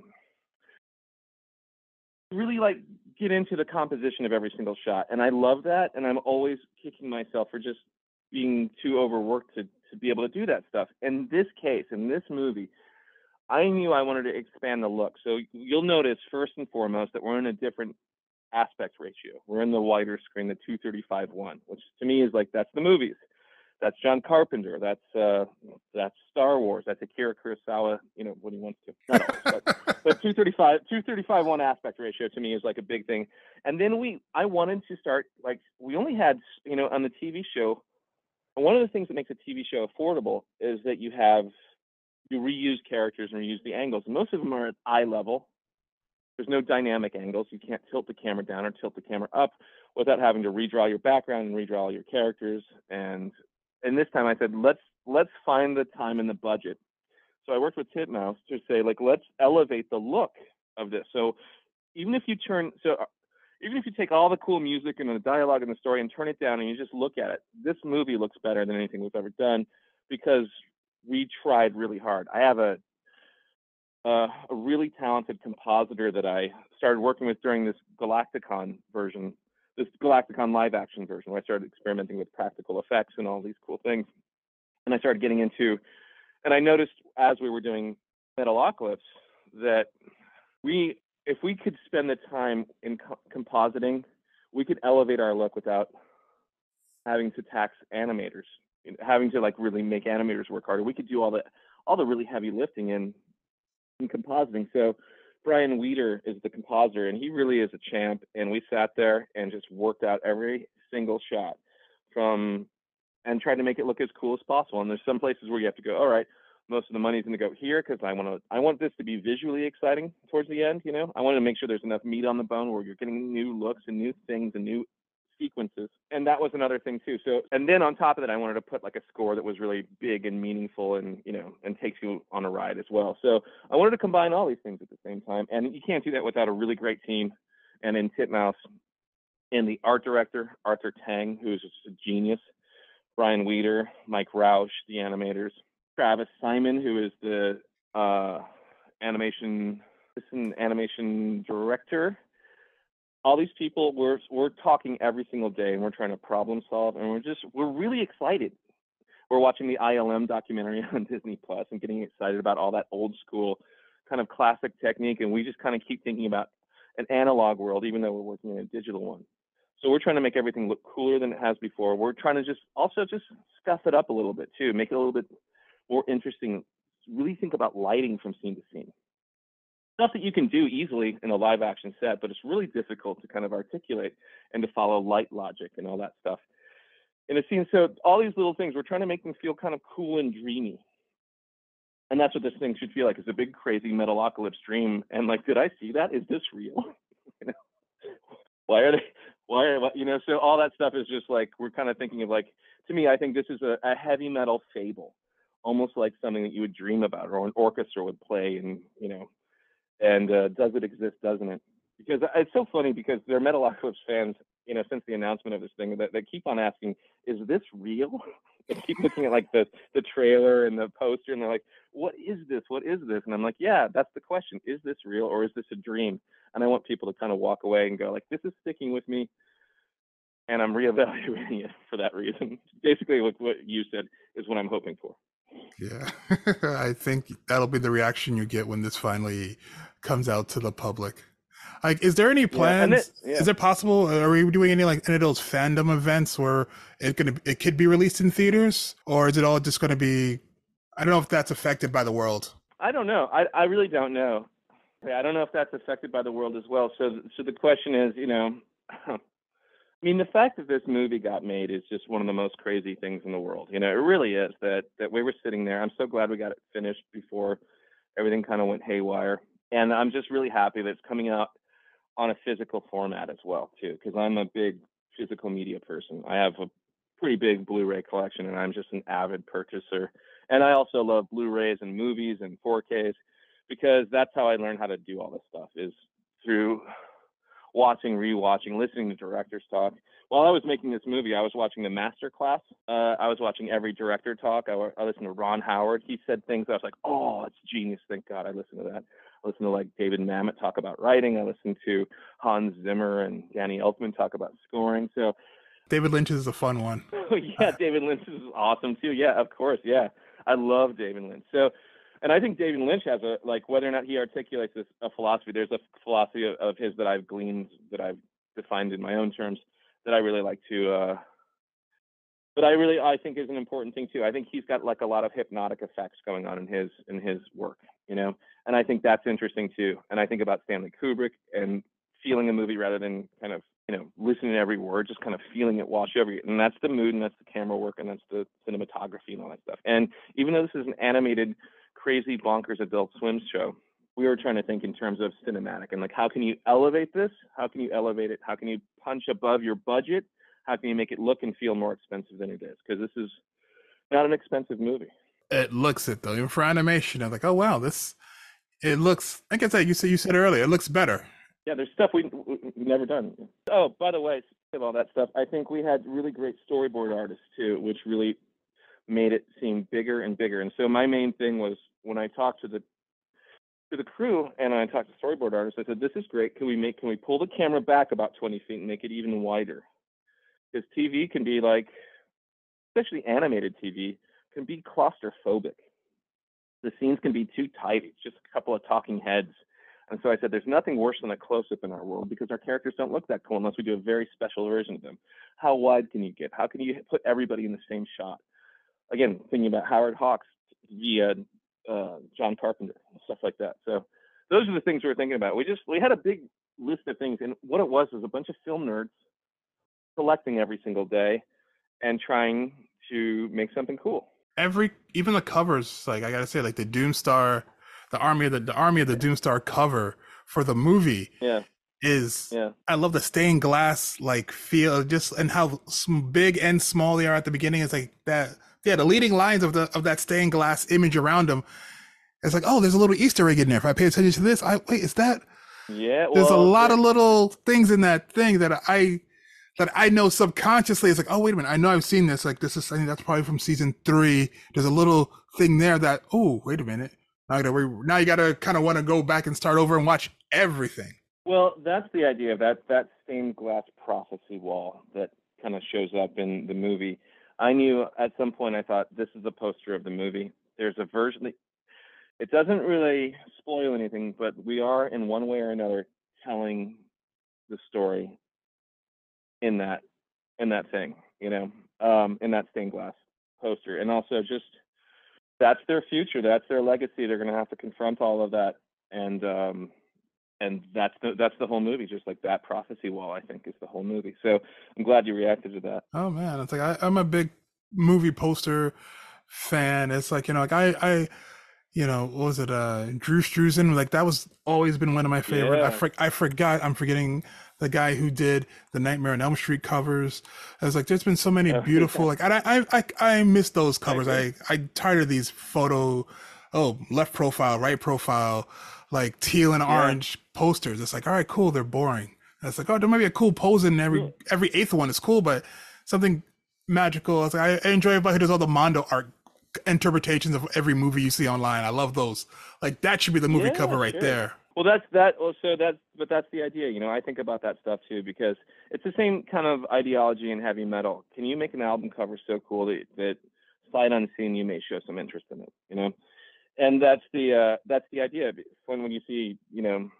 A: really like get into the composition of every single shot, and I love that. And I'm always kicking myself for just being too overworked to to be able to do that stuff. In this case, in this movie, I knew I wanted to expand the look. So you'll notice first and foremost that we're in a different aspect ratio. We're in the wider screen, the 235 one, which to me is like that's the movies. That's John Carpenter. That's uh, that's Star Wars. That's Akira Kurosawa. You know when he wants to. Not always, but, <laughs> but 235 235 one aspect ratio to me is like a big thing. And then we I wanted to start like we only had you know on the TV show. One of the things that makes a TV show affordable is that you have you reuse characters and reuse the angles. And most of them are at eye level, there's no dynamic angles. You can't tilt the camera down or tilt the camera up without having to redraw your background and redraw all your characters. And and this time I said, let's let's find the time and the budget. So I worked with Titmouse to say, like, let's elevate the look of this. So even if you turn so uh, even if you take all the cool music and the dialogue and the story and turn it down and you just look at it, this movie looks better than anything we've ever done because we tried really hard. I have a uh, a really talented compositor that I started working with during this Galaktikon version, this Galaktikon live action version, where I started experimenting with practical effects and all these cool things. And I started getting into, and I noticed as we were doing Metalocalypse that we, if we could spend the time in co- compositing, we could elevate our look without having to tax animators, having to like really make animators work harder. We could do all the all the really heavy lifting in in compositing. So Brian Weeder is the compositor, and he really is a champ. And we sat there and just worked out every single shot from and tried to make it look as cool as possible. And there's some places where you have to go, all right, most of the money's going to go here because I want to I want this to be visually exciting towards the end. You know, I want to make sure there's enough meat on the bone where you're getting new looks and new things and new sequences. And that was another thing too. So and then on top of that I wanted to put like a score that was really big and meaningful and you know and takes you on a ride as well. So I wanted to combine all these things at the same time. And you can't do that without a really great team. And in Titmouse and the art director, Arthur Tang, who's just a genius, Brian Weeder, Mike Roush, the animators, Travis Simon, who is the uh, animation animation director all these people we're we're talking every single day and we're trying to problem solve and we're just we're really excited. We're watching the ilm documentary <laughs> on disney plus and getting excited about all that old school kind of classic technique and we just kind of keep thinking about an analog world even though we're working in a digital one. So we're trying to make everything look cooler than it has before. We're trying to just also just scuff it up a little bit too make it a little bit more interesting. Really think about lighting from scene to scene stuff that you can do easily in a live action set, but it's really difficult to kind of articulate and to follow light logic and all that stuff in a scene. So all these little things, we're trying to make them feel kind of cool and dreamy. And that's what this thing should feel like. It's a big, crazy metalocalypse dream. And like, did I see that? Is this real? <laughs> you know, why are they? Why are you know? So all that stuff is just like we're kind of thinking of like. To me, I think this is a, a heavy metal fable, almost like something that you would dream about, or an orchestra would play, and you know, and uh, does it exist, doesn't it? Because it's so funny because there are Metalocalypse fans, you know, since the announcement of this thing that, that keep on asking, is this real? <laughs> they keep looking at like the the trailer and the poster and they're like, what is this? What is this? And I'm like, yeah, that's the question. Is this real or is this a dream? And I want people to kind of walk away and go like, this is sticking with me and I'm reevaluating <laughs> it for that reason. Basically, like what you said is what I'm hoping for.
B: Yeah, <laughs> I think that'll be the reaction you get when this finally comes out to the public. Like, is there any plans? Yeah, it, yeah. Is it possible? Are we doing any like any of those fandom events where it gonna it could be released in theaters, or is it all just going to be? I don't know if that's affected by the world.
A: I don't know. I I really don't know. I don't know if that's affected by the world as well. So so the question is, you know, I mean, the fact that this movie got made is just one of the most crazy things in the world. You know, it really is that that we were sitting there. I'm so glad we got it finished before everything kind of went haywire. And I'm just really happy that it's coming out on a physical format as well, too, because I'm a big physical media person. I have a pretty big Blu-ray collection, and I'm just an avid purchaser. And I also love Blu-rays and movies and 4Ks because that's how I learned how to do all this stuff is through watching, rewatching, listening to directors talk. While I was making this movie, I was watching the master class. Uh, I was watching every director talk. I, I listened to Ron Howard. He said things I was like, oh, it's genius. Thank God I listened to that. I listened to like David Mamet talk about writing. I listened to Hans Zimmer and Danny Elfman talk about scoring. So
B: David Lynch is a fun one.
A: Oh <laughs> yeah, David Lynch is awesome too. Yeah, of course. Yeah, I love David Lynch. So, and I think David Lynch has a like whether or not he articulates this, a philosophy. There's a philosophy of, of his that I've gleaned that I've defined in my own terms that I really like to. uh but I really I think is an important thing too. I think he's got like a lot of hypnotic effects going on in his in his work, you know, and I think that's interesting too. And I think about Stanley Kubrick and feeling a movie rather than kind of you know listening to every word, just kind of feeling it wash over you. And that's the mood, and that's the camera work, and that's the cinematography and all that stuff. And even though this is an animated, crazy, bonkers Adult Swim show, we were trying to think in terms of cinematic and like how can you elevate this? How can you elevate it? How can you punch above your budget? How can you make it look and feel more expensive than it is? Because this is not an expensive movie.
B: It looks it though, even for animation. I'm like, oh wow, this it looks. Like I said, you said you said earlier, it looks better.
A: Yeah, there's stuff we, we never done. Oh, by the way, of all that stuff, I think we had really great storyboard artists too, which really made it seem bigger and bigger. And so my main thing was when I talked to the to the crew and I talked to storyboard artists, I said, "This is great. Can we make? Can we pull the camera back about 20 feet and make it even wider? Because TV can be like, especially animated TV, can be claustrophobic. The scenes can be too tight. It's just a couple of talking heads." And so I said, there's nothing worse than a close up in our world because our characters don't look that cool unless we do a very special version of them. How wide can you get? How can you put everybody in the same shot? Again, thinking about Howard Hawks via uh, John Carpenter and stuff like that. So those are the things we were thinking about. We just we had a big list of things, and what it was was a bunch of film nerds collecting every single day and trying to make something cool.
B: Every even the covers, like I gotta say, like the Doomstar the army of the, the army of the Doomstar cover for the movie.
A: Yeah.
B: Is
A: yeah.
B: I love the stained glass like feel just and how big and small they are at the beginning. It's like that. Yeah, the leading lines of the of that stained glass image around them. It's like, oh, there's a little Easter egg in there. If I pay attention to this, I wait, is that?
A: Yeah,
B: well, there's a lot of little things in that thing that I that I know subconsciously. It's like, oh, wait a minute, I know I've seen this. Like this is, I think that's probably from season three. There's a little thing there that, oh, wait a minute, now, you now you got to kind of want to go back and start over and watch everything.
A: Well, that's the idea of that that stained glass prophecy wall that kind of shows up in the movie. I knew at some point I thought this is a poster of the movie. There's a version it doesn't really spoil anything, but we are in one way or another telling the story in that in that thing, you know, um, in that stained glass poster, and also just that's their future. That's their legacy. They're going to have to confront all of that, and um, and that's the that's the whole movie. Just like that prophecy wall, I think is the whole movie. So I'm glad you reacted to that.
B: Oh man, it's like I, I'm a big movie poster fan. It's like you know, like I I you know, what was it uh Drew Struzan? Like that was always been one of my favorite. Yeah. I for, I forgot. I'm forgetting the guy who did the Nightmare on Elm Street covers. I was like, there's been so many beautiful, like, I, I, I, I miss those covers. I, I tired of these photo, oh, left profile, right profile, like teal and yeah. orange posters. It's like, all right, cool. They're boring. And it's like, oh, there might be a cool pose in every, every eighth one is cool, but something magical. I was like, I, I enjoy everybody who does all the Mondo art interpretations of every movie you see online. I love those. Like that should be the movie yeah, cover right sure. there.
A: Well, that's that. Also, that's but that's the idea. You know, I think about that stuff too because it's the same kind of ideology in heavy metal. Can you make an album cover so cool that that sight unseen you may show some interest in it? You know, and that's the uh, that's the idea. When when you see you know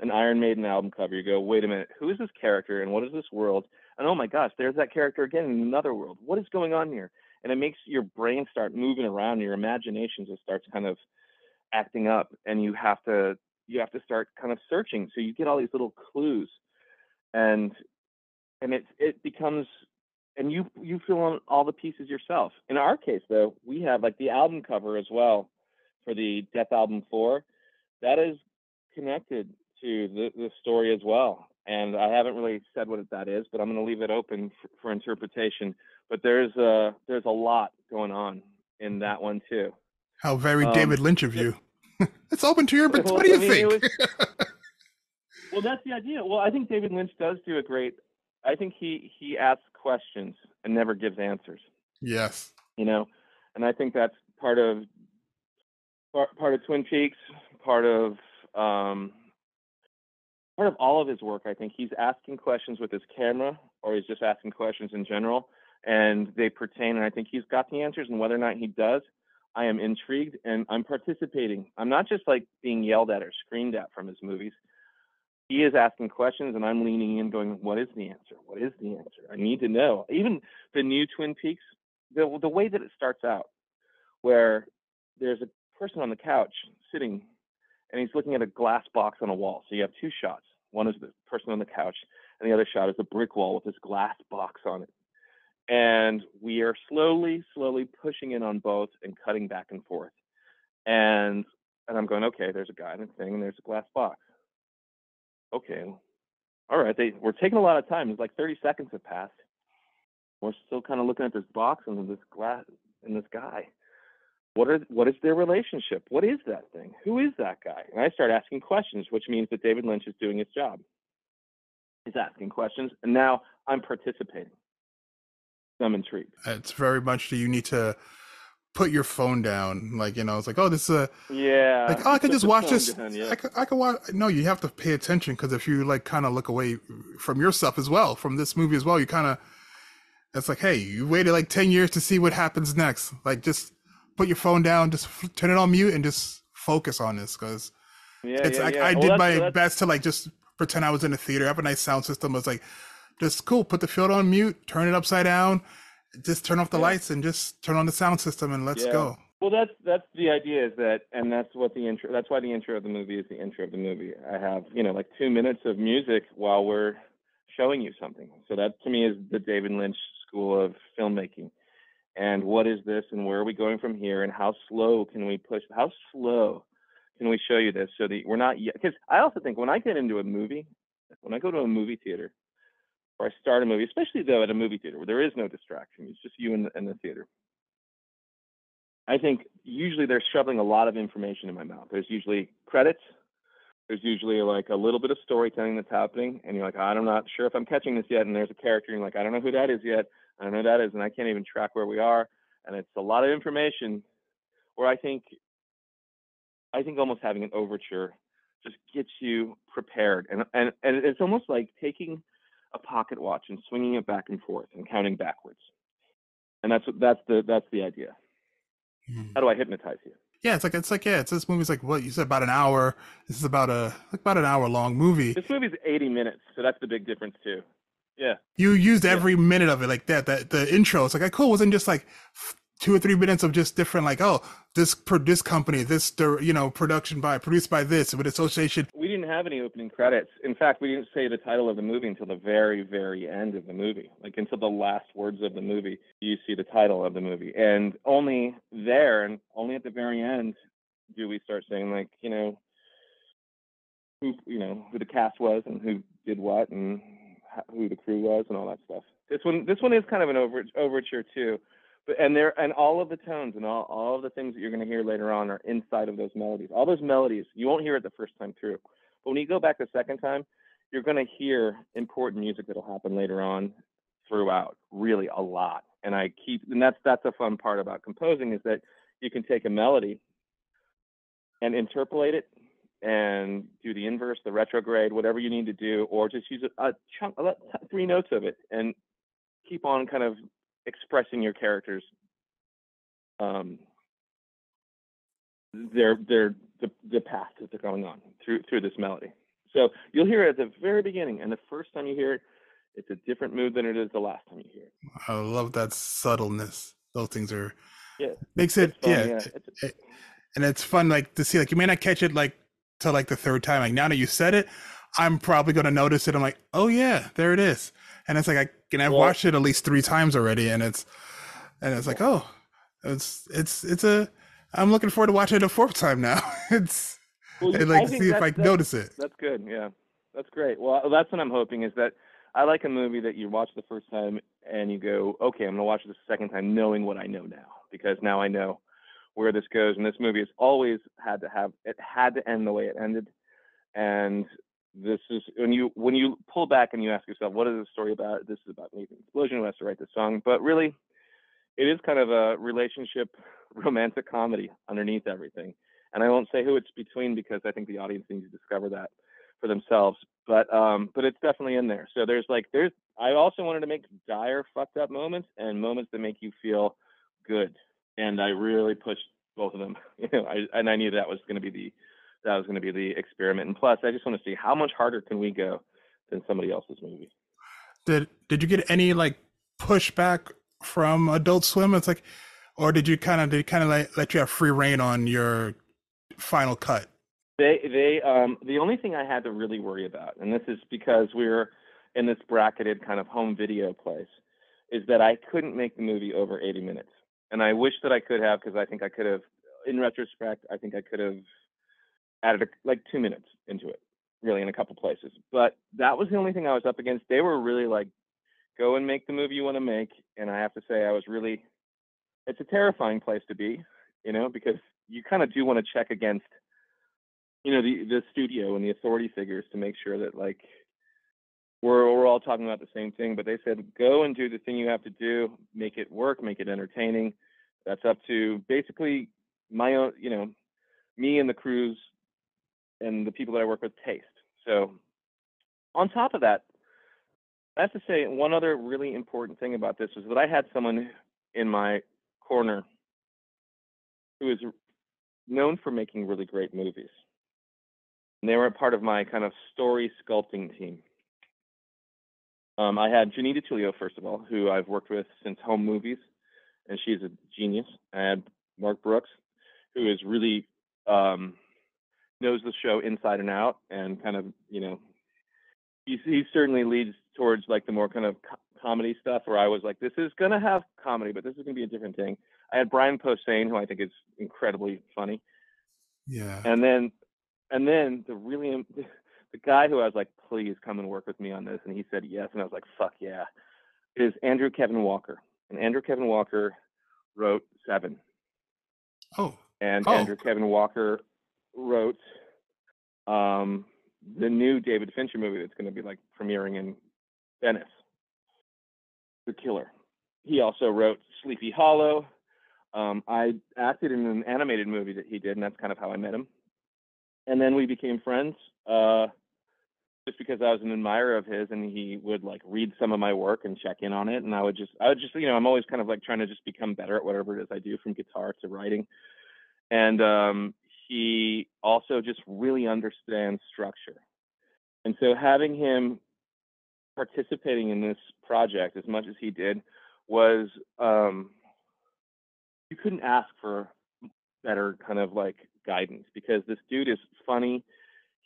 A: an Iron Maiden album cover, you go, wait a minute, who is this character and what is this world? And oh my gosh, there's that character again in another world. What is going on here? And it makes your brain start moving around. Your imagination just starts kind of acting up and you have to you have to start kind of searching so you get all these little clues and and it it becomes and you you fill in all the pieces yourself in our case though we have like the album cover as well for the Dethalbum 4 that is connected to the, the story as well and i haven't really said what that is but i'm going to leave it open for, for interpretation but there's a there's a lot going on in that one too
B: how very um, David Lynch of you. <laughs> it's open to your, <laughs> but well, what do you I mean, think? Was, <laughs>
A: Well, that's the idea. Well, I think David Lynch does do a great. I think he he asks questions and never gives answers.
B: Yes.
A: You know, and I think that's part of part, part of Twin Peaks, part of um, part of all of his work. I think he's asking questions with his camera, or he's just asking questions in general, and they pertain. And I think he's got the answers. And whether or not he does, I am intrigued and I'm participating. I'm not just like being yelled at or screamed at from his movies. He is asking questions, and I'm leaning in, going, "What is the answer? What is the answer? I need to know." Even the new Twin Peaks, the the way that it starts out, where there's a person on the couch sitting and he's looking at a glass box on a wall. So you have two shots. One is the person on the couch, and the other shot is a brick wall with this glass box on it. And we are slowly, slowly pushing in on both and cutting back and forth. And and I'm going, okay, there's a guy in the thing, and there's a glass box. Okay, all right. They we're taking a lot of time. It's like 30 seconds have passed. We're still kind of looking at this box and this glass and this guy what are what is their relationship? What is that thing? Who is that guy? And I start asking questions, which means that David Lynch is doing his job. He's asking questions, and now I'm participating. I'm intrigued.
B: It's very much that you need to put your phone down. Like you know, it's like oh, this is a
A: yeah.
B: Like oh, I could just watch this.
A: Down, yeah.
B: I could I could watch. No, you have to pay attention because if you like kind of look away from yourself as well, from this movie as well, you kind of. It's like, hey, you waited like ten years to see what happens next. Like, just put your phone down, just turn it on mute, and just focus on this because
A: yeah,
B: it's
A: yeah,
B: like
A: yeah.
B: I did my
A: that's-
B: best to like just pretend I was in a theater, have a nice sound system. I was like, just cool, put the field on mute, turn it upside down, just turn off the lights, and just turn on the sound system, and let's go.
A: Well, that's that's the idea is that, and that's what the intro. That's why the intro of the movie is the intro of the movie. I have you know like two minutes of music while we're showing you something. So that to me is the David Lynch school of filmmaking. And what is this, and where are we going from here, and how slow can we push? How slow can we show you this so that we're not? yet Because I also think when I get into a movie, when I go to a movie theater, or I start a movie, especially though at a movie theater where there is no distraction, it's just you in the, the theater. I think usually they're shoveling a lot of information in my mouth. There's usually credits. There's usually like a little bit of storytelling that's happening, and you're like, I'm not sure if I'm catching this yet. And there's a character, and you're like, I don't know who that is yet. I don't know who that is, and I can't even track where we are. And it's a lot of information. Where I think, I think almost having an overture just gets you prepared, and and and it's almost like taking a pocket watch and swinging it back and forth and counting backwards. And that's that's the that's the idea. Hmm. How do I hypnotize you?
B: Yeah, it's like it's like yeah, it's this movie's like what you said about an hour. This is about a like about an hour long movie.
A: This movie's 80 minutes, so that's the big difference too. Yeah.
B: You used
A: Yeah.
B: every minute of it like that. That the intro, it's like I cool. It wasn't just like two or three minutes of just different like oh this pro this company this you know production by produced by this with association.
A: We didn't have any opening credits. In fact, we didn't say the title of the movie until the very, very end of the movie. Like until the last words of the movie, you see the title of the movie. And only there and only at the very end do we start saying like, you know, who you know, who the cast was and who did what and who the crew was and all that stuff. This one this one is kind of an over, overture too. But and there and all of the tones and all, all of the things that you're going to hear later on are inside of those melodies. All those melodies you won't hear it the first time through, but when you go back the second time, you're going to hear important music that'll happen later on throughout. Really a lot. And I keep and that's that's a fun part about composing is that you can take a melody and interpolate it and do the inverse, the retrograde, whatever you need to do, or just use a, a chunk, a, three notes of it, and keep on kind of expressing your characters um their their the, the path that they're going on through through this melody so you'll hear it at the very beginning and the first time you hear it it's a different mood than it is the last time you hear it
B: I love that subtleness. Those things are
A: Yeah,
B: makes it
A: fun,
B: yeah,
A: It's-
B: it- and it's fun like to see like you may not catch it like till like the third time. Like now that you said it, I'm probably gonna notice it. I'm like, oh yeah, there it is. And it's like I and I've
A: Well-
B: watched it at least three times already, and it's and it's like oh, it's it's it's a. I'm looking forward to watching it a fourth time now. <laughs> it's
A: well,
B: and like see if I notice it.
A: That's good. Yeah, that's great. Well, that's what I'm hoping is that I like a movie that you watch the first time and you go, okay, I'm gonna watch it the second time, knowing what I know now, because now I know where this goes. And this movie has always had to have it had to end the way it ended, and this is when you when you pull back and you ask yourself, what is the story about? This is about Nathan Explosion who has to write the song, but really, it is kind of a relationship <laughs> romantic comedy underneath everything. And I won't say who it's between because I think the audience needs to discover that for themselves. But um, but it's definitely in there. So there's like there's I also wanted to make dire fucked up moments and moments that make you feel good. And I really pushed both of them. <laughs> You know, I, and I knew that was going to be the that was going to be the experiment. And plus, I just want to see how much harder can we go than somebody else's movie.
B: Did Did you get any like pushback from Adult Swim? It's like, or did you kind of did kind of let, let you have free reign on your final cut?
A: They they um the only thing I had to really worry about, and this is because we're in this bracketed kind of home video place, is that I couldn't make the movie over 80 minutes. And I wish that I could have because I think I could have in retrospect, I think I could have added like two minutes into it, really in a couple places. But that was the only thing I was up against. They were really like, go and make the movie you want to make. And I have to say, I was really, it's a terrifying place to be, you know, because you kind of do want to check against, you know, the the studio and the authority figures to make sure that like we're we're all talking about the same thing. But they said, go and do the thing you have to do, make it work, make it entertaining. That's up to basically my own, you know, me and the crews and the people that I work with taste. So, on top of that, I have to say one other really important thing about this was that I had someone in my corner who is known for making really great movies. And they were a part of my kind of story sculpting team. Um, I had Janine Ditullio, first of all, who I've worked with since Home Movies, and she's a genius. I had Mark Brooks, who is really um, knows the show inside and out and kind of you know he he certainly leads towards like the more kind of co- comedy stuff where I was like this is gonna have comedy but this is gonna be a different thing. I had Brian Posehn who I think is incredibly funny.
B: Yeah.
A: And then and then the really <laughs> the guy who I was like please come and work with me on this and he said yes and I was like fuck yeah is Andrew Kevin Walker. And Andrew Kevin Walker wrote Seven.
B: Oh.
A: And
B: Oh.
A: Andrew Kevin Walker wrote um, the new David Fincher movie that's going to be like premiering in Venice, The Killer. He also wrote Sleepy Hollow. Um, I acted in an animated movie that he did, and that's kind of how I met him. And then we became friends, uh, just because I was an admirer of his, and he would like read some of my work and check in on it, and I would just, I would just, you know, I'm always kind of like trying to just become better at whatever it is I do, from guitar to writing. And um, he also just really understands structure. And so having him participating in this project as much as he did was um, you couldn't ask for better kind of like guidance because this dude is funny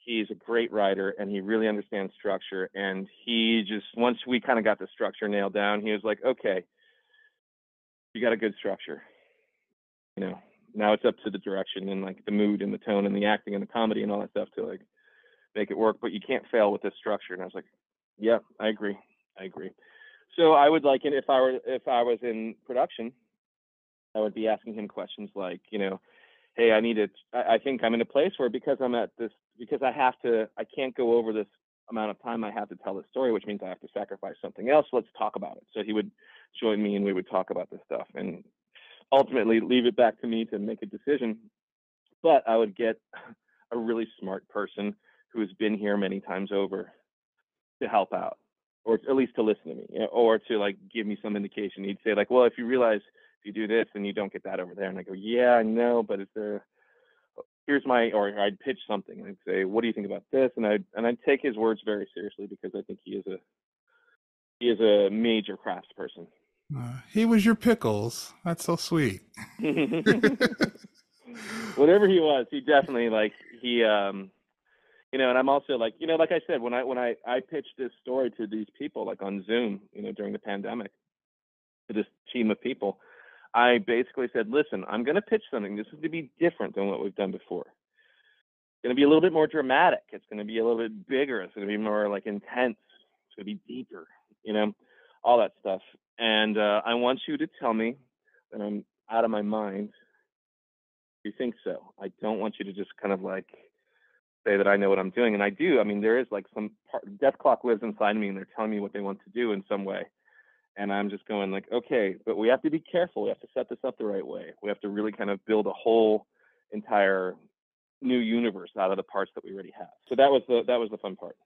A: he's a great writer and he really understands structure and he just once we kind of got the structure nailed down he was like okay you got a good structure you know now it's up to the direction and like the mood and the tone and the acting and the comedy and all that stuff to like make it work but you can't fail with this structure. And i was like yeah i agree. I agree. So i would like it if i were if i was in production i would be asking him questions like you know hey i need it I, I think i'm in a place where because i'm at this because i have to i can't go over this amount of time i have to tell the story which means i have to sacrifice something else let's talk about it. So he would join me and we would talk about this stuff. And ultimately leave it back to me to make a decision. But I would get <laughs> a really smart person who has been here many times over to help out, or at least to listen to me, you know, or to like give me some indication. He'd say like, "Well, if you realize if you do this, then you don't get that over there," and I go, "Yeah, I know, but is there?" Here's my, or I'd pitch something and I'd say, "What do you think about this?" And I'd and I'd take his words very seriously because I think he is a he is a major craftsperson.
B: Uh, he was your pickles. That's so sweet. <laughs>
A: whatever he was, he definitely like he um you know, and I'm also like, you know, like I said, when I when I I pitched this story to these people like on Zoom, you know, during the pandemic to this team of people, I basically said, listen, I'm going to pitch something. This is going to be different than what we've done before. It's going to be a little bit more dramatic. It's going to be a little bit bigger. It's going to be more like intense. It's going to be deeper, you know, all that stuff. And uh, I want you to tell me that I'm out of my mind. You think so? I don't want you to just kind of like say that I know what I'm doing, and I do. I mean, there is like some part, Dethklok lives inside me, and they're telling me what they want to do in some way, and I'm just going like, okay, but we have to be careful. We have to set this up the right way. We have to really kind of build a whole entire new universe out of the parts that we already have. So that was the that was the fun part.